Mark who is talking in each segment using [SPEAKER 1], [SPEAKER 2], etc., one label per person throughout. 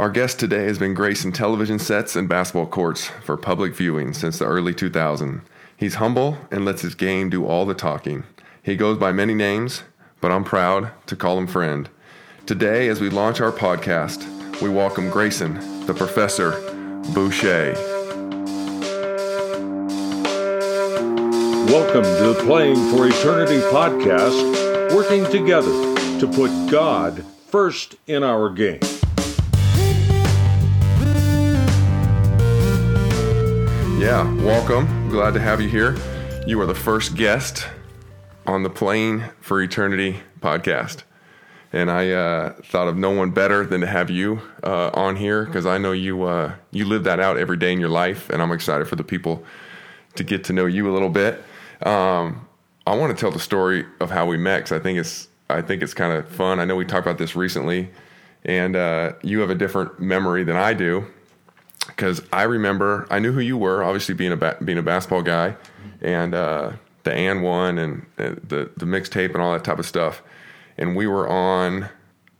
[SPEAKER 1] Our guest today has been gracing television sets and basketball courts for public viewing since the early 2000s. He's humble and lets his game do all the talking. He goes by many names, but I'm proud to call him friend. Today, as we launch our podcast, we welcome Grayson, the professor, Boucher.
[SPEAKER 2] Welcome to the Playing for Eternity podcast, working together to put God first in our game.
[SPEAKER 1] Yeah, welcome. Glad to have you here. You are the first guest on the Playing for Eternity podcast. And I uh, thought of no one better than to have you uh, on here because I know you uh, you live that out every day in your life, and I'm excited for the people to get to know you a little bit. Um, I want to tell the story of how we met because I think it's I think it's kind of fun. I know we talked about this recently, and uh, you have a different memory than I do because I remember I knew who you were, obviously being a ba- being a basketball guy, and uh, the AND1 and the the mixtape and all that type of stuff, and we were on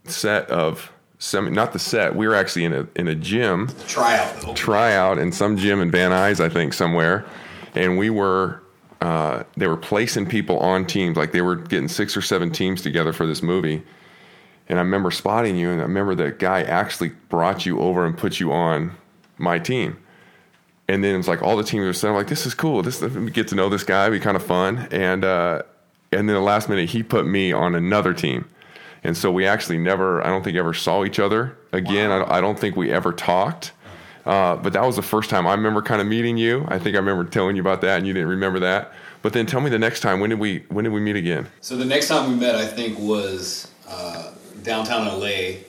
[SPEAKER 1] set of some not the set. We were actually in a in a gym
[SPEAKER 3] tryout.
[SPEAKER 1] tryout in some gym in Van Nuys, I think somewhere, and we were. Uh, they were placing people on teams, like they were getting six or seven teams together for this movie. And I remember spotting you, and I remember the guy actually brought you over and put you on my team. And then it was like all the teams were saying, like, this is cool. This let me get to know this guy, It'd be kind of fun. And uh, and then the last minute he put me on another team. And so we actually never, I don't think ever saw each other again. I, I don't think we ever talked. Uh, but that was the first time I remember kind of meeting you. I think I remember telling you about that, and you didn't remember that. But then tell me the next time. When did we When did we meet again?
[SPEAKER 3] So the next time we met, I think, was uh, downtown LA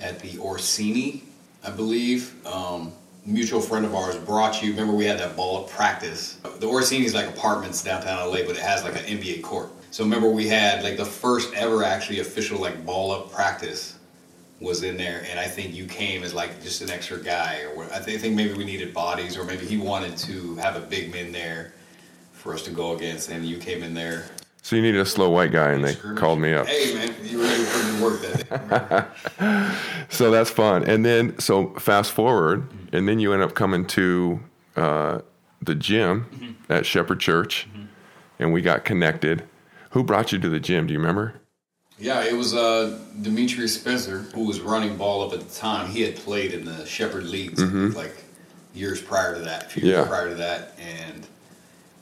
[SPEAKER 3] at the Orsini, I believe. Um, mutual friend of ours brought you. Remember, we had that ball of practice. The Orsini is like apartments downtown LA, but it has like an NBA court. So remember, we had like the first ever actually official like ball up practice was in there, and I think you came as like just an extra guy, or what- I think maybe we needed bodies, or maybe he wanted to have a big man there for us to go against, and you came in there.
[SPEAKER 1] So you needed a slow white guy, and they called me up.
[SPEAKER 3] Hey man, you really in work that day.
[SPEAKER 1] So that's fun. And then, so fast forward, and then you end up coming to uh, the gym at Shepherd Church, and we got connected. Who brought you to the gym? Do you remember?
[SPEAKER 3] Yeah, it was uh, Demetrius Spencer who was running ball up at the time. He had played in the Shepherd leagues like years prior to that, a few
[SPEAKER 1] Yeah.
[SPEAKER 3] years prior to that, and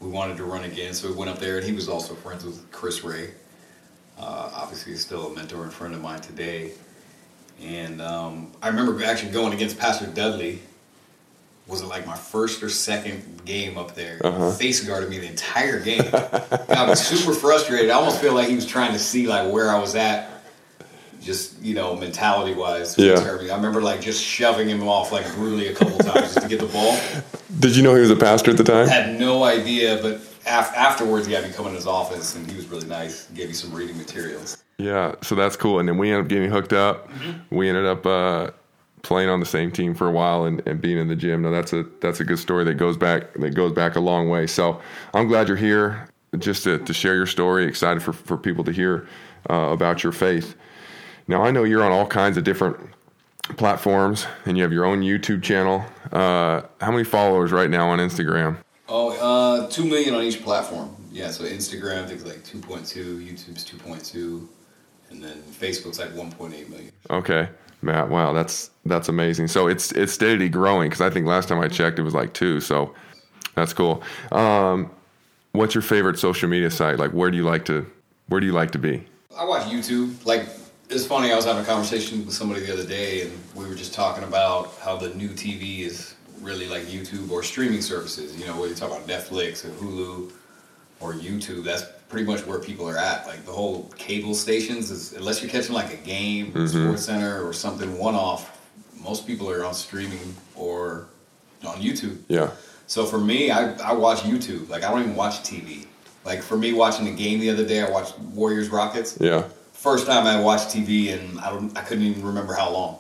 [SPEAKER 3] we wanted to run again, so we went up there, and he was also friends with Chris Ray. Uh, obviously, he's still a mentor and friend of mine today. And um, I remember actually going against Pastor Dudley. Was it like my first or second game up there?
[SPEAKER 1] Uh-huh.
[SPEAKER 3] Face guarded me the entire game. I was super frustrated. I almost feel like he was trying to see like where I was at, just you know, mentality wise.
[SPEAKER 1] Yeah.
[SPEAKER 3] I remember like just shoving him off like brutally a couple times just to get the ball.
[SPEAKER 1] Did you know he was a pastor at the time?
[SPEAKER 3] I had no idea, but af- afterwards he had me come in his office and he was really nice. Gave me some reading materials.
[SPEAKER 1] Yeah, so that's cool. And then we ended up getting hooked up.
[SPEAKER 3] Mm-hmm.
[SPEAKER 1] We ended up uh, playing on the same team for a while and, and being in the gym. Now that's a that's a good story that goes back that goes back a long way. So I'm glad you're here just to, to share your story. Excited for, for people to hear uh, about your faith. Now I know you're on all kinds of different platforms and you have your own YouTube channel. Uh, how many followers right now on Instagram?
[SPEAKER 3] Oh, uh, two million on each platform. Yeah, so Instagram I think like two point two, YouTube's two point two, and then Facebook's like one point eight million.
[SPEAKER 1] Okay, Matt. Wow, that's that's amazing. So it's it's steadily growing because I think last time I checked it was like two. So that's cool. Um, what's your favorite social media site? Like, where do you like to where do you like to be?
[SPEAKER 3] I watch YouTube. Like, it's funny. I was having a conversation with somebody the other day, and we were just talking about how the new TV is really like YouTube or streaming services. You know, whether you talk about Netflix or Hulu or YouTube, that's pretty much where people are at. Like the whole cable stations is unless you're catching like a game, mm-hmm. Sports Center, or something one off. Most people are on streaming or on YouTube.
[SPEAKER 1] Yeah,
[SPEAKER 3] So for me, I, I watch YouTube. Like I don't even watch TV. Like for me, watching the game the other day, I watched Warriors Rockets.
[SPEAKER 1] yeah,
[SPEAKER 3] First time I watched TV, and I don't, I couldn't even remember how long.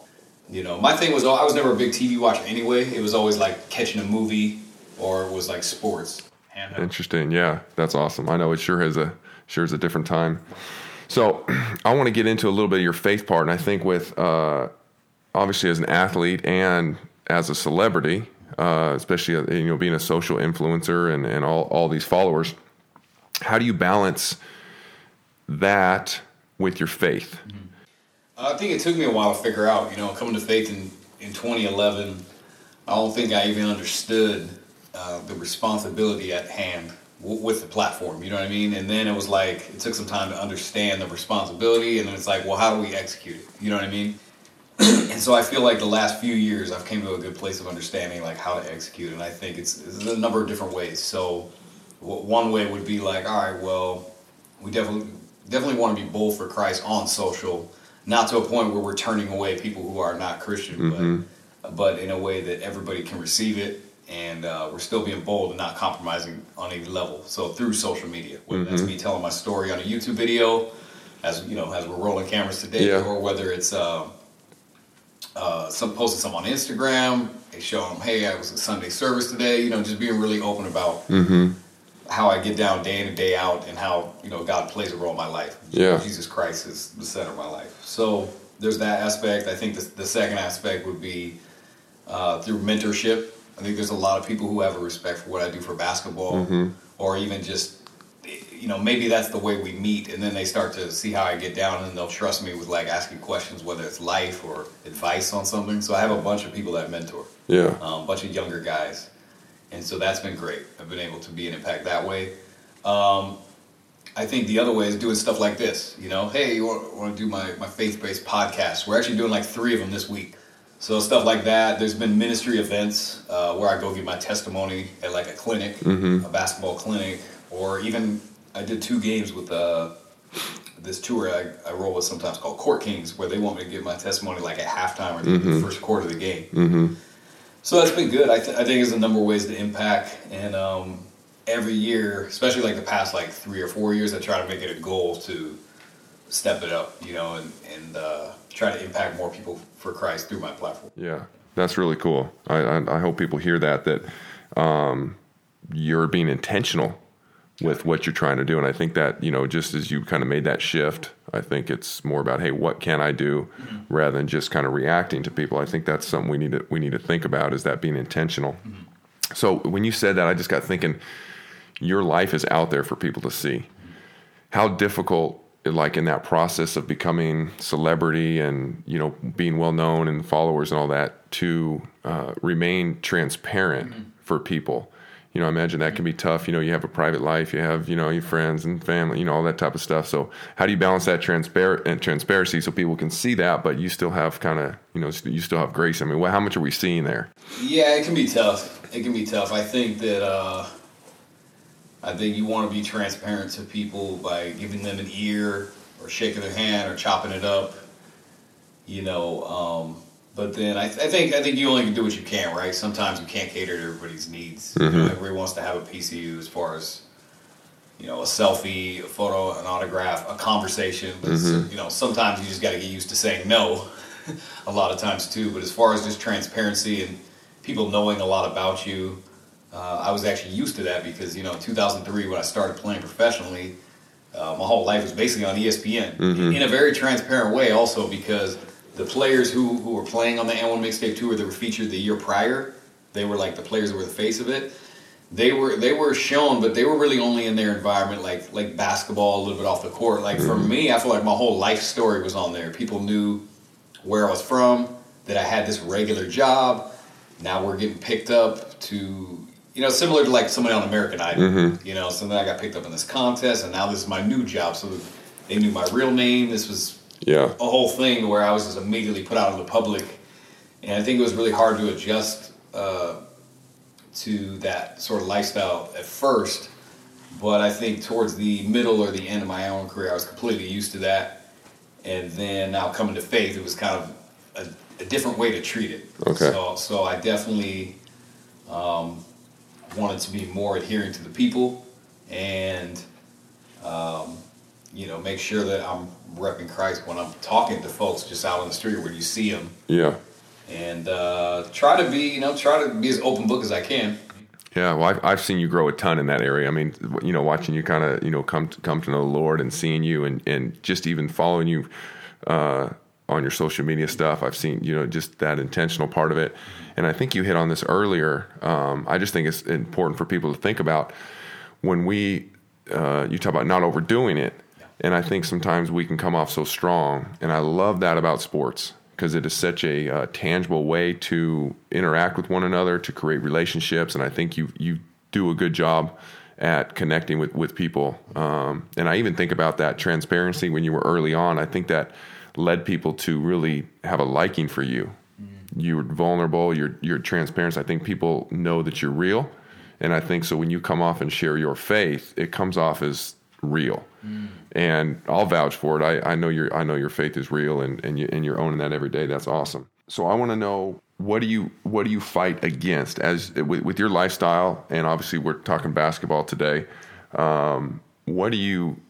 [SPEAKER 3] You know, my thing was I was never a big TV watcher anyway. It was always like catching a movie, or it was like sports. And
[SPEAKER 1] interesting. Yeah, that's awesome. I know it sure has a sure is a different time. So I want to get into a little bit of your faith part, and I think with uh, obviously as an athlete and as a celebrity, uh, especially uh, you know being a social influencer and, and all, all these followers, how do you balance that with your faith?
[SPEAKER 3] I think it took me a while to figure out. You know, coming to faith in in 2011, I don't think I even understood uh, the responsibility at hand w- with the platform. You know what I mean? And then it was like it took some time to understand the responsibility, and then it's like, well, how do we execute it? You know what I mean? and so I feel like the last few years I've came to a good place of understanding like how to execute, and I think it's, it's a number of different ways. So w- one way would be like, all right, well, we definitely definitely want to be bold for Christ on social, not to a point where we're turning away people who are not Christian,
[SPEAKER 1] Mm-hmm.
[SPEAKER 3] but but in a way that everybody can receive it, and uh, we're still being bold and not compromising on any level. So through social media, whether that's
[SPEAKER 1] Mm-hmm.
[SPEAKER 3] me telling my story on a YouTube video, as you know, as we're rolling cameras today,
[SPEAKER 1] Yeah.
[SPEAKER 3] or whether it's uh, uh, some posting some on Instagram, they show them, hey, I was at Sunday service today. You know, just being really open about
[SPEAKER 1] Mm-hmm.
[SPEAKER 3] How I get down day in and day out, and how you know God plays a role in my life.
[SPEAKER 1] Yeah.
[SPEAKER 3] Jesus Christ is the center of my life. So there's that aspect. I think the, the second aspect would be uh, through mentorship. I think there's a lot of people who have a respect for what I do for basketball,
[SPEAKER 1] Mm-hmm.
[SPEAKER 3] or even just you know maybe that's the way we meet, and then they start to see how I get down, and they'll trust me with like asking questions, whether it's life or advice on something. So I have a bunch of people that mentor
[SPEAKER 1] Yeah.
[SPEAKER 3] um, a bunch of younger guys, and so that's been great. I've been able to be an impact that way. Um, I think the other way is doing stuff like this. You know, hey, you want, want to do my, my faith based podcast? We're actually doing like three of them this week. So stuff like that. There's been ministry events uh, where I go give my testimony at like a clinic, a basketball clinic, or even I did two games with uh, this tour I, I roll with sometimes called Court Kings, where they want me to give my testimony like at halftime or the first quarter of the game. So that's been good. I, th- I think there's a number of ways to impact, and um, every year, especially like the past like three or four years, I try to make it a goal to step it up, you know, and and uh, try to impact more people for Christ through my platform.
[SPEAKER 1] Yeah, that's really cool. I, I, I hope people hear that that um, you're being intentional with what you're trying to do, and I think that you know, just as you kind of made that shift, I think it's more about hey, what can I do, mm-hmm. rather than just kind of reacting to people. I think that's something we need to we need to think about is that being intentional. Mm-hmm. So when you said that, I just got thinking, your life is out there for people to see. How difficult like in that process of becoming celebrity and you know being well known and followers and all that to uh, remain transparent mm-hmm. for people you know i imagine that can be tough you know you have a private life you have you know your friends and family you know all that type of stuff so how do you balance that transparent and transparency so people can see that but you still have kind of you know you still have grace i mean how much are we seeing there
[SPEAKER 3] Yeah, it can be tough. It can be tough. I think that uh, I think you want to be transparent to people by giving them an ear or shaking their hand or chopping it up. You know, um, but then I, th- I think I think you only can do what you can, right? Sometimes you can't cater to everybody's needs. You know, everybody wants to have a piece of you as far as you know, a selfie, a photo, an autograph, a conversation. But it's- you know, sometimes you just got to get used to saying no. a lot of times too. But as far as just transparency and people knowing a lot about you, uh, I was actually used to that because you know, 2003 when I started playing professionally, uh, my whole life was basically on ESPN in a very transparent way. Also because the players who who were playing on the AND1 mixtape tour that were featured the year prior, they were like the players that were the face of it they were they were shown, but they were really only in their environment, like like basketball, a little bit off the court. Like for mm-hmm. me, I feel like my whole life story was on there. People knew where I was from, that I had this regular job. Now we're getting picked up to, you know, similar to like somebody on American Idol. Mm-hmm. You know, so then I got picked up in this contest, and now this is my new job. So they knew my real name. This was
[SPEAKER 1] yeah
[SPEAKER 3] a whole thing where I was just immediately put out in the public, and I think it was really hard to adjust uh, to that sort of lifestyle at first. But I think towards the middle or the end of my own career, I was completely used to that. And then now coming to faith, it was kind of a, a different way to treat it.
[SPEAKER 1] Okay.
[SPEAKER 3] So, so I definitely um, wanted to be more adherent to the people and um, you know, make sure that I'm repping Christ when I'm talking to folks just out on the street where you see them,
[SPEAKER 1] yeah
[SPEAKER 3] and uh, try to be, you know, try to be as open book as I can.
[SPEAKER 1] Yeah, well, I've, I've seen you grow a ton in that area. I mean, you know, watching you kind of, you know, come to, come to know the Lord and seeing you and, and just even following you uh, on your social media stuff. I've seen you know just that intentional part of it, and I think you hit on this earlier. Um, I just think it's important for people to think about when we uh, you talk about not overdoing it, and I think sometimes we can come off so strong, and I love that about sports because it is such a uh, tangible way to interact with one another, to create relationships, and I think you you do a good job at connecting with with people. Um, and I even think about that transparency when you were early on. I think that led people to really have a liking for you. Mm-hmm. You're vulnerable. You're you're transparent. I think people know that you're real, and I think so when you come off and share your faith, it comes off as real. Mm. And I'll vouch for it. I, I know your I know your faith is real, and and you and you're owning that every day. That's awesome. So I want to know what do you what do you fight against as with, with your lifestyle, and obviously we're talking basketball today. Um, what do you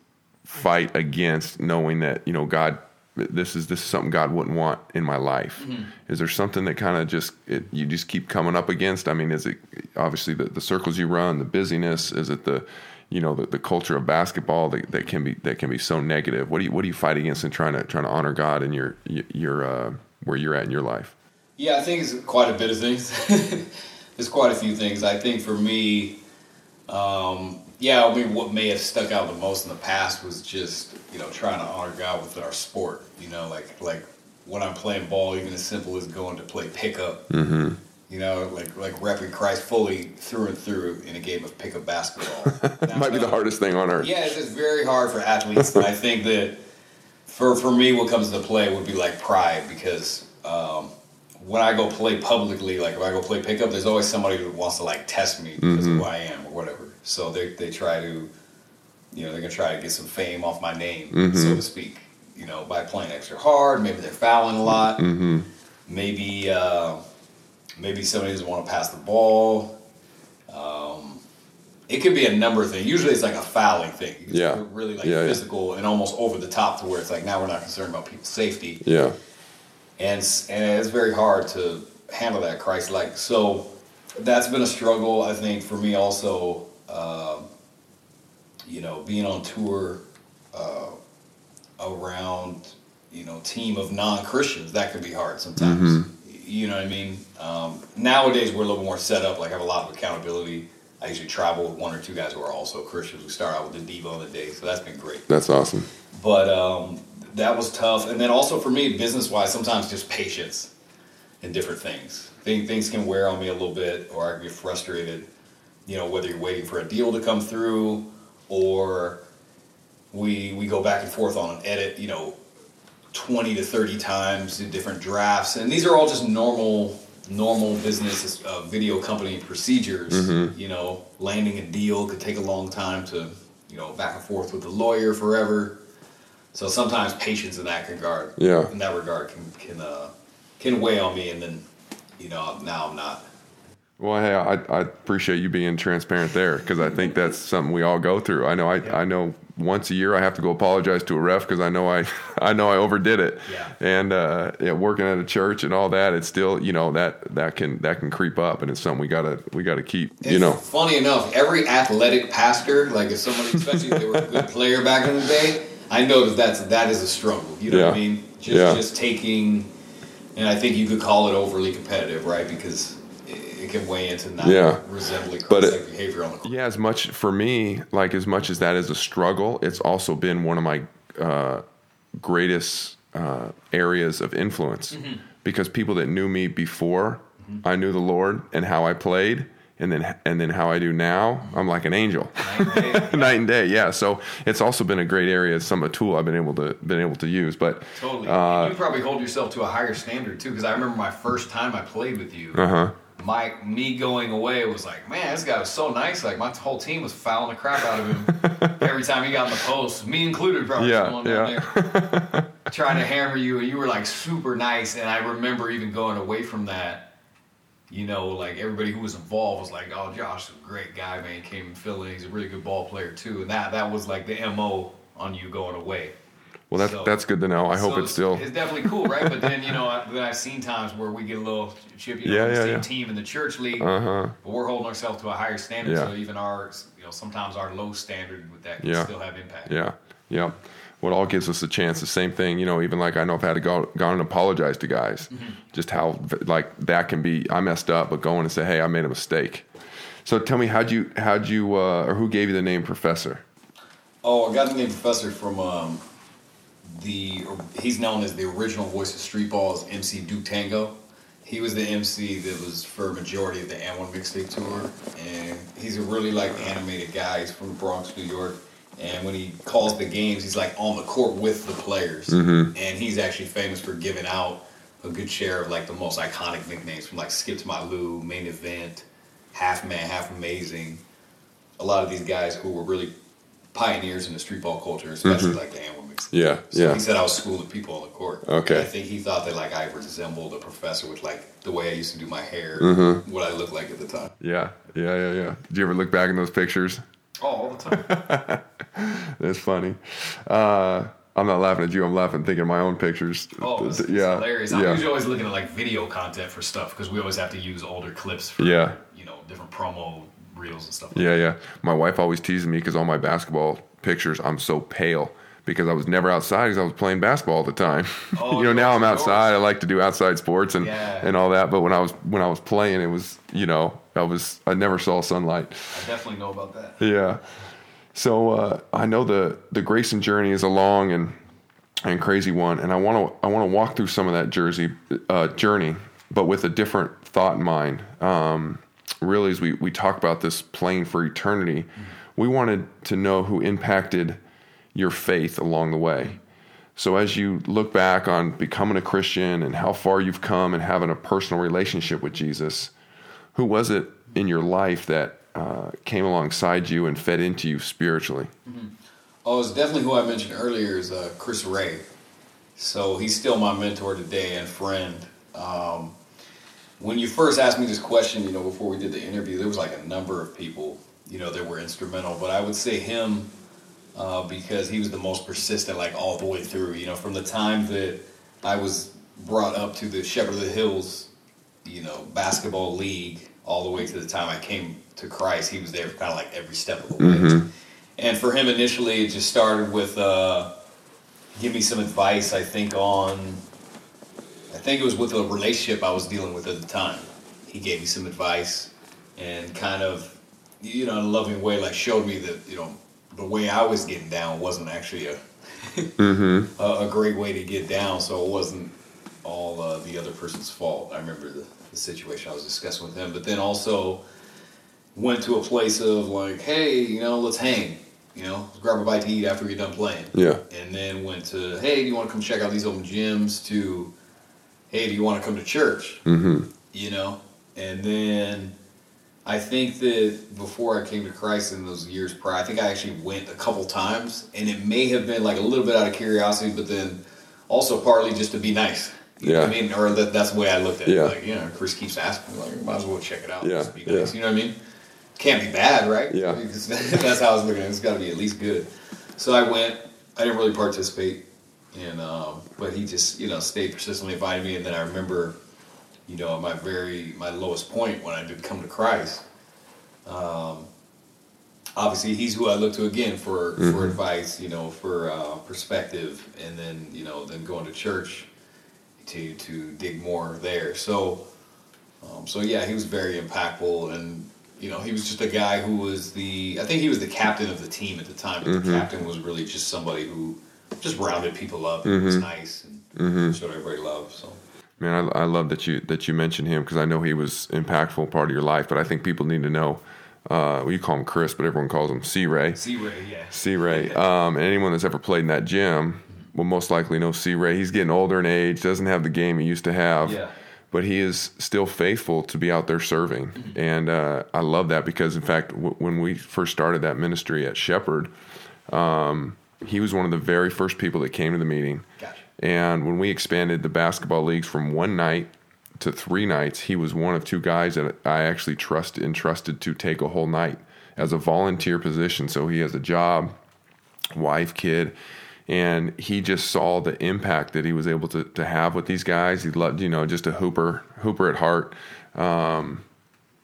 [SPEAKER 1] fight against knowing that you know God this is this is something God wouldn't want in my life. Mm-hmm. Is there something that kind of just it, you just keep coming up against? I mean, is it obviously the, the circles you run, the busyness? Is it the you know the, the culture of basketball that, that can be that can be so negative? What do you what do you fight against in trying to trying to honor God in your your uh, where you're at in your life?
[SPEAKER 3] Yeah, I think it's quite a bit of things. There's quite a few things. I think for me, um, yeah, I mean, what may have stuck out the most in the past was just you know trying to honor God with our sport. You know, like like when I'm playing ball, even as simple as going to play pickup. Mm-hmm. You know, like like repping Christ fully through and through in a game of pickup basketball.
[SPEAKER 1] Might be the hardest thing on earth.
[SPEAKER 3] Yeah, it's just very hard for athletes, and I think that for for me, what comes into play would be like pride because. Um, when I go play publicly, like if I go play pickup, there's always somebody who wants to like test me because mm-hmm. of who I am or whatever. So they they try to, you know, they're gonna try to get some fame off my name, mm-hmm. so to speak. You know, by playing extra hard. Maybe they're fouling a lot. Mm-hmm. Maybe uh, maybe somebody doesn't want to pass the ball. Um, it could be a number of things. Usually, it's like a fouling thing. It's
[SPEAKER 1] yeah,
[SPEAKER 3] really like
[SPEAKER 1] yeah,
[SPEAKER 3] physical
[SPEAKER 1] yeah.
[SPEAKER 3] and almost over the top to where it's like now we're not concerned about people's safety.
[SPEAKER 1] Yeah,
[SPEAKER 3] and and it's very hard to handle that Christ like. So that's been a struggle, I think, for me also. Uh, you know, being on tour uh, around, you know, team of non-Christians, that can be hard sometimes. Mm-hmm. You know what I mean? Um, nowadays, we're a little more set up. Like, I have a lot of accountability. I usually travel with one or two guys who are also Christians. We start out with the Devo on the day, so that's been great.
[SPEAKER 1] That's awesome.
[SPEAKER 3] But um, that was tough. And then also for me, business wise, sometimes just patience in different things. Things can wear on me a little bit, or I can get frustrated. You know, whether you're waiting for a deal to come through, or we we go back and forth on an edit. You know, twenty to thirty times in different drafts, and these are all just normal normal business uh, video company procedures. Mm-hmm. You know, landing a deal could take a long time to you know back and forth with the lawyer forever. So sometimes patience in that regard,
[SPEAKER 1] yeah,
[SPEAKER 3] in that regard, can can uh, can weigh on me, and then you know now I'm not.
[SPEAKER 1] Well, hey, I, I appreciate you being transparent there because I think that's something we all go through. I know I, yeah. I know once a year I have to go apologize to a ref because I know I I know I overdid it.
[SPEAKER 3] Yeah.
[SPEAKER 1] And uh, yeah, working at a church and all that, it's still you know that that can that can creep up, and it's something we gotta we gotta keep.
[SPEAKER 3] And
[SPEAKER 1] you know,
[SPEAKER 3] funny enough, every athletic pastor, like if somebody, especially if they were a good player back in the day, I know that that's that is a struggle. You know
[SPEAKER 1] yeah.
[SPEAKER 3] what I mean? Just
[SPEAKER 1] yeah.
[SPEAKER 3] just taking, and I think you could call it overly competitive, right? Because it, can weigh into not
[SPEAKER 1] yeah.
[SPEAKER 3] resembling
[SPEAKER 1] but it,
[SPEAKER 3] behavior on the court.
[SPEAKER 1] Yeah, as much for me, like as much as that is a struggle, it's also been one of my uh, greatest uh, areas of influence mm-hmm. because people that knew me before mm-hmm. I knew the Lord and how I played and then and then how I do now, I'm like an angel,
[SPEAKER 3] night and day.
[SPEAKER 1] night and day. Yeah, so it's also been a great area, some a tool I've been able to been able to use. But
[SPEAKER 3] totally, uh, you probably hold yourself to a higher standard too. Because I remember my first time I played with you.
[SPEAKER 1] Uh huh.
[SPEAKER 3] My me going away was like, man, this guy was so nice. Like my whole team was fouling the crap out of him every time he got in the post, me included. Probably
[SPEAKER 1] yeah, yeah.
[SPEAKER 3] trying to hammer you, and you were like super nice. And I remember even going away from that you know, like everybody who was involved was like, "Oh, Josh is a great guy, man. He came and filled in. He's a really good ball player too." And that that was like the mo on you going away.
[SPEAKER 1] Well, that's so, that's good to know. I hope
[SPEAKER 3] so
[SPEAKER 1] it's still.
[SPEAKER 3] It's definitely cool, right? but then you know, I, then I've seen times where we get a little chippy, you know, yeah, yeah, same yeah. team in the church league,
[SPEAKER 1] uh-huh.
[SPEAKER 3] but we're holding ourselves to a higher standard. So even our, you know, sometimes our low standard with that can
[SPEAKER 1] yeah.
[SPEAKER 3] still have impact.
[SPEAKER 1] Yeah, yeah. what all gives us a chance. The same thing, you know, even like I know I've had to go gone and apologize to guys, mm-hmm. just how like that can be. I messed up, but going and say, hey, I made a mistake. So tell me, how'd you how'd you uh, or who gave you the name Professor?
[SPEAKER 3] Oh, I got the name Professor from um, the. He's known as the original voice of street balls, MC Duke Tango. He was the MC that was for a majority of the AND1 mixtape tour, and he's a really like animated guy. He's from the Bronx, New York and when he calls the games, he's like on the court with the players. Mm-hmm. And he's actually famous for giving out a good share of like the most iconic nicknames from like Skip to My Lou, Main Event, Half Man, Half Amazing. A lot of these guys who were really pioneers in the street ball culture, especially mm-hmm. like the AND1 mix.
[SPEAKER 1] Yeah,
[SPEAKER 3] so
[SPEAKER 1] yeah.
[SPEAKER 3] He said I was schooling people on the court.
[SPEAKER 1] Okay.
[SPEAKER 3] I think he thought that like I resembled a professor with like the way I used to do my hair, mm-hmm. what I looked like at the time.
[SPEAKER 1] Yeah, yeah, yeah, yeah. Do you ever look back in those pictures?
[SPEAKER 3] Oh, all the
[SPEAKER 1] time. That's funny. Uh, I'm not laughing at you. I'm laughing thinking of my own pictures.
[SPEAKER 3] Oh, it's, yeah, it's hilarious. I'm yeah. usually always looking at like video content for stuff because we always have to use older clips for
[SPEAKER 1] yeah.
[SPEAKER 3] you know different promo reels and stuff.
[SPEAKER 1] Like yeah, that. yeah. My wife always teases me because all my basketball pictures I'm so pale because I was never outside because I was playing basketball all the time. Oh, you know, now I'm outside. I like to do outside sports and yeah. and all that. But when I was when I was playing, it was you know I was I never saw sunlight.
[SPEAKER 3] I definitely know about that.
[SPEAKER 1] Yeah. So uh, I know the the Grayson journey is a long and and crazy one, and I want to I want to walk through some of that Jersey uh, journey, but with a different thought in mind. Um, really, as we we talk about this playing for eternity, mm-hmm. we wanted to know who impacted your faith along the way. So as you look back on becoming a Christian and how far you've come and having a personal relationship with Jesus, who was it in your life that uh, came alongside you and fed into you spiritually?
[SPEAKER 3] Mm-hmm. Oh, it's definitely who I mentioned earlier is uh, Chris Ray. So he's still my mentor today and friend. Um, when you first asked me this question, you know, before we did the interview, there was like a number of people, you know, that were instrumental. But I would say him uh, because he was the most persistent, like all the way through. You know, from the time that I was brought up to the Shepherd of the Hills you know, basketball league all the way to the time I came to Christ. He was there for kind of like every step of the way. Mm-hmm. And for him, initially, it just started with uh, give me some advice. I think on, I think it was with a relationship I was dealing with at the time. He gave me some advice and kind of, you know, in a loving way, like showed me that you know the way I was getting down wasn't actually a mm-hmm. a, a, great way to get down. So it wasn't all uh, the other person's fault. I remember the, the situation I was discussing with him, but then also went to a place of like, hey, you know, let's hang. You know, let's grab a bite to eat after you're done playing.
[SPEAKER 1] Yeah.
[SPEAKER 3] And then went to, hey, do you want to come check out these open gyms? To, hey, do you want to come to church? Mm-hmm. You know, and then I think that before I came to Christ in those years prior, I think I actually went a couple times, and it may have been like a little bit out of curiosity, but then also partly just to be nice.
[SPEAKER 1] Yeah.
[SPEAKER 3] I mean, or that, that's the way I looked at it. yeah. Like, you know, Chris keeps asking, like, might as well check it out.
[SPEAKER 1] Yeah.
[SPEAKER 3] Just be nice. Yeah. You know what I mean? Can't be bad, right?
[SPEAKER 1] Yeah.
[SPEAKER 3] Because that's how I was looking at it. It's got to be at least good. So I went. I didn't really participate, and um, but he just, you know, stayed persistently invited me. And then I remember, you know, my very my lowest point when I did come to Christ. Um, obviously, he's who I look to again for mm-hmm. for advice, you know, for uh, perspective, and then you know, then going to church to to dig more there. So, um, so yeah, he was very impactful, and you know, he was just a guy who was the I think he was the captain of the team at the time. But mm-hmm. the captain was really just somebody who just rounded people up. Mm-hmm. was nice and mm-hmm. showed everybody love. So.
[SPEAKER 1] Man, I, I love that you that you mentioned him because I know he was impactful part of your life. But I think people need to know. Uh, well, you call him Chris, but everyone calls him C Ray.
[SPEAKER 3] C Ray, yeah.
[SPEAKER 1] C Ray. Um, and anyone that's ever played in that gym, will most likely know C Ray. He's getting older in age, doesn't have the game he used to have.
[SPEAKER 3] Yeah.
[SPEAKER 1] But he is still faithful to be out there serving. Mm-hmm. And uh, I love that because, in fact, w- when we first started that ministry at Shepherd, um, he was one of the very first people that came to the meeting.
[SPEAKER 3] Gotcha.
[SPEAKER 1] And when we expanded the basketball leagues from one night to three nights, he was one of two guys that I actually trust entrusted to take a whole night as a volunteer position. So he has a job, wife, kid and he just saw the impact that he was able to, to have with these guys. He loved, you know, just a hooper, hooper at heart, um,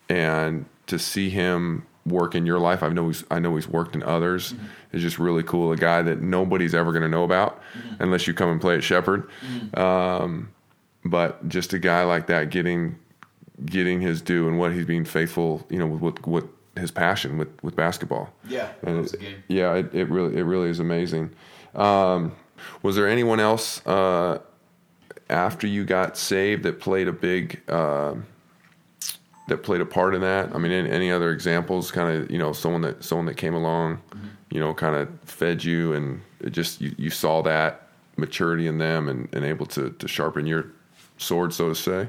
[SPEAKER 1] and to see him work in your life. I know he's I know he's worked in others. It's just really cool. A guy that nobody's ever going to know about unless you come and play at Shepherd. Um, but just a guy like that getting getting his due and what he's being faithful, you know, with with his passion with with basketball.
[SPEAKER 3] Yeah,
[SPEAKER 1] it- yeah, it, it really it really is amazing. Um, was there anyone else uh, after you got saved that played a big um that played a part in that? I mean, any, any other examples? Kind of you know someone that someone that came along, you know, kind of fed you and it just you, you saw that maturity in them and, and able to to sharpen your sword, so to say.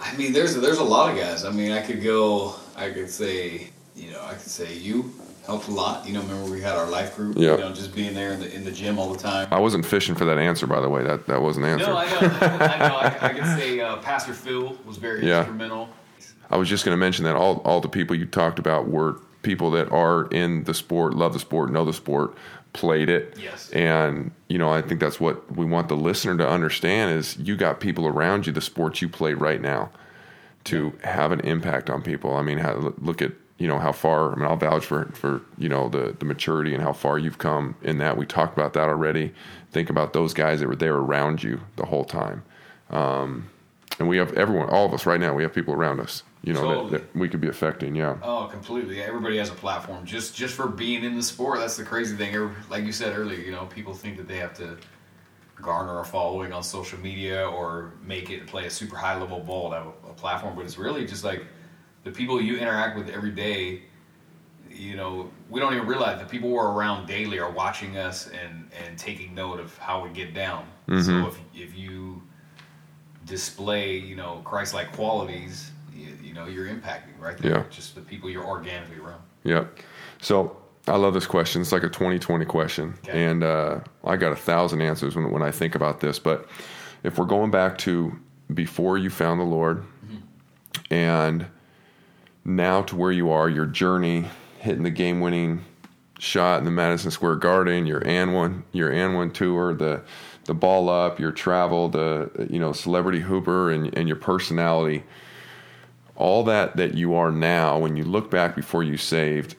[SPEAKER 3] I mean, there's there's a lot of guys. I mean, I could go. I could say, you know, I could say you helped a lot. You know, remember we had our life group.
[SPEAKER 1] Yeah.
[SPEAKER 3] You know, just being there in the in the gym all the time.
[SPEAKER 1] I wasn't fishing for that answer, by the way. That that wasn't the answer.
[SPEAKER 3] No, I know. I know. I, I could say uh, Pastor Phil was very
[SPEAKER 1] Yeah.
[SPEAKER 3] instrumental.
[SPEAKER 1] I was just going to mention that all all the people you talked about were people that are in the sport, love the sport, know the sport, played it.
[SPEAKER 3] Yes.
[SPEAKER 1] And you know, I think that's what we want the listener to understand is you got people around you the sports you play right now to have an impact on people. I mean, how, look at you know how far. I mean, I'll vouch for for you know the the maturity and how far you've come in that. We talked about that already. Think about those guys that were there around you the whole time. Um, and we have everyone, all of us right now. We have people around us. You know
[SPEAKER 3] Totally.
[SPEAKER 1] that, that we could be affecting. Yeah.
[SPEAKER 3] Oh, completely. Everybody has a platform just just for being in the sport. That's the crazy thing. Like you said earlier, you know, people think that they have to garner a following on social media or make it play a super high level ball to have a, a platform, but it's really just like the people you interact with every day. You know, we don't even realize the people we're around daily are watching us and and taking note of how we get down. So mm-hmm. if if you display, you know, Christ-like qualities, know, you're impacting right there.
[SPEAKER 1] Yeah.
[SPEAKER 3] Just the people you're organically around.
[SPEAKER 1] Yep. So I love this question. It's like a 2020 question.
[SPEAKER 3] Okay.
[SPEAKER 1] And uh, I got a thousand answers when, when I think about this. But if we're going back to before you found the Lord and now to where you are, your journey, hitting the game winning shot in the Madison Square Garden, your AND1, your AND1 tour, the the ball up, your travel, the you know celebrity hooper, and and your personality, all that that you are now. When you look back before you saved,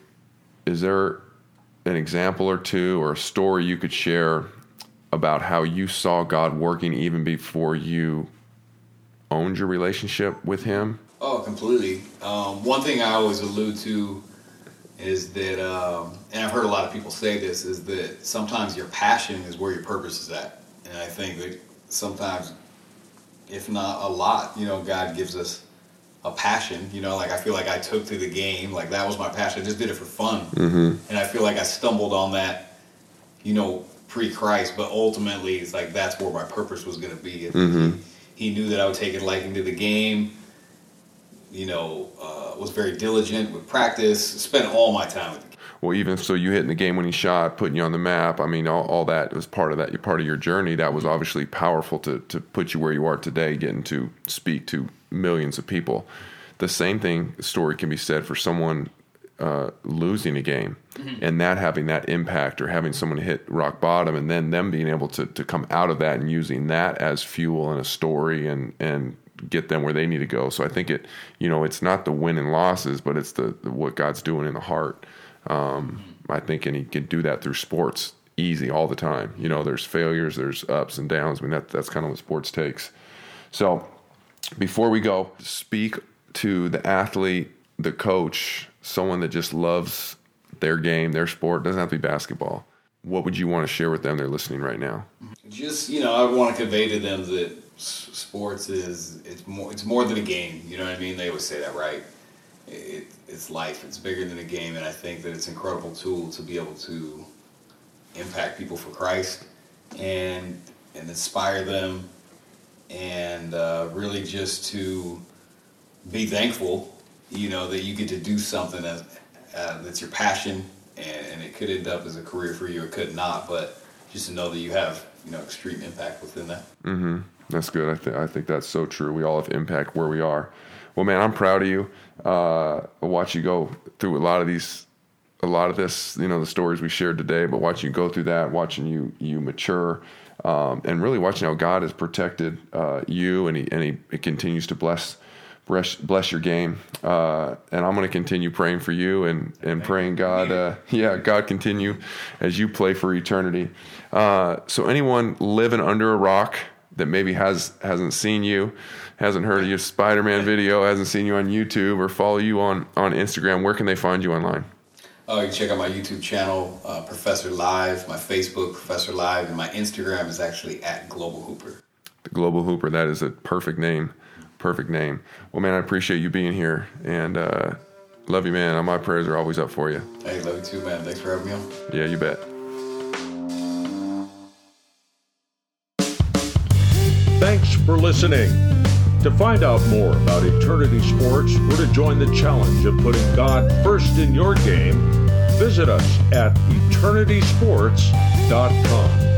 [SPEAKER 1] is there an example or two or a story you could share about how you saw God working even before you owned your relationship with Him?
[SPEAKER 3] Oh, completely. Um, one thing I always allude to is that, um, and I've heard a lot of people say this, is that sometimes your passion is where your purpose is at. And I think that sometimes, if not a lot, you know, God gives us a passion. You know, like I feel like I took to the game, like that was my passion. I just did it for fun. Mm-hmm. And I feel like I stumbled on that, you know, pre Christ, but ultimately it's like that's where my purpose was going to be. He, he knew that I would take a liking to the game you know, uh, was very diligent with practice, spent all my time with the
[SPEAKER 1] Well, even so, you hitting the game winning shot, putting you on the map. I mean, all, all that was part of that. Part of your journey. That was obviously powerful to to put you where you are today, getting to speak to millions of people. The same thing story can be said for someone uh, losing a game, and that having that impact, or having someone hit rock bottom, and then them being able to to come out of that and using that as fuel and a story, and and get them where they need to go. So I think it, you know, it's not the win and losses, but it's the, the what God's doing in the heart. Um, I think, and He can do that through sports easy all the time. You know, there's failures, there's ups and downs. I mean, that that's kind of what sports takes. So before we go, speak to the athlete, the coach, someone that just loves their game, their sport. Doesn't have to be basketball. What would you want to share with them? They're listening right now.
[SPEAKER 3] just you know I want to convey to them that sports is it's more it's more than a game. You know what I mean? They always say that, right? It, it's life. It's bigger than a game, and I think that it's an incredible tool to be able to impact people for Christ and and inspire them, and uh, really just to be thankful. You know that you get to do something that uh, that's your passion, and, and it could end up as a career for you, or it could not. But just to know that you have you know extreme impact within that. Mm-hmm.
[SPEAKER 1] That's good. I, th- I think that's so true. We all have impact where we are. Well, man, I'm proud of you. Uh, I watch you go through a lot of these, a lot of this, you know, the stories we shared today. But watching you go through that, watching you you mature, um, and really watching how God has protected uh, you, and he and he, he continues to bless bless, bless your game. Uh, and I'm going to continue praying for you and, and praying God, uh, yeah, God continue as you play for eternity. Uh, so anyone living under a rock that maybe has hasn't seen you, hasn't heard of your Spider-Man video, hasn't seen you on YouTube or follow you on on Instagram, where can they find you online?
[SPEAKER 3] Oh, you can check out my YouTube channel, uh, Professor Live, my Facebook, Professor Live, and my Instagram is actually at Global Hooper.
[SPEAKER 1] The Global Hooper, that is a perfect name. Perfect name. Well, man, I appreciate you being here and uh, love you, man. My prayers are always up for you.
[SPEAKER 3] Hey, love you too, man. Thanks for having me on.
[SPEAKER 1] Yeah, you bet.
[SPEAKER 2] Thanks for listening. To find out more about Eternity Sports or to join the challenge of putting God first in your game, visit us at eternitysports.com.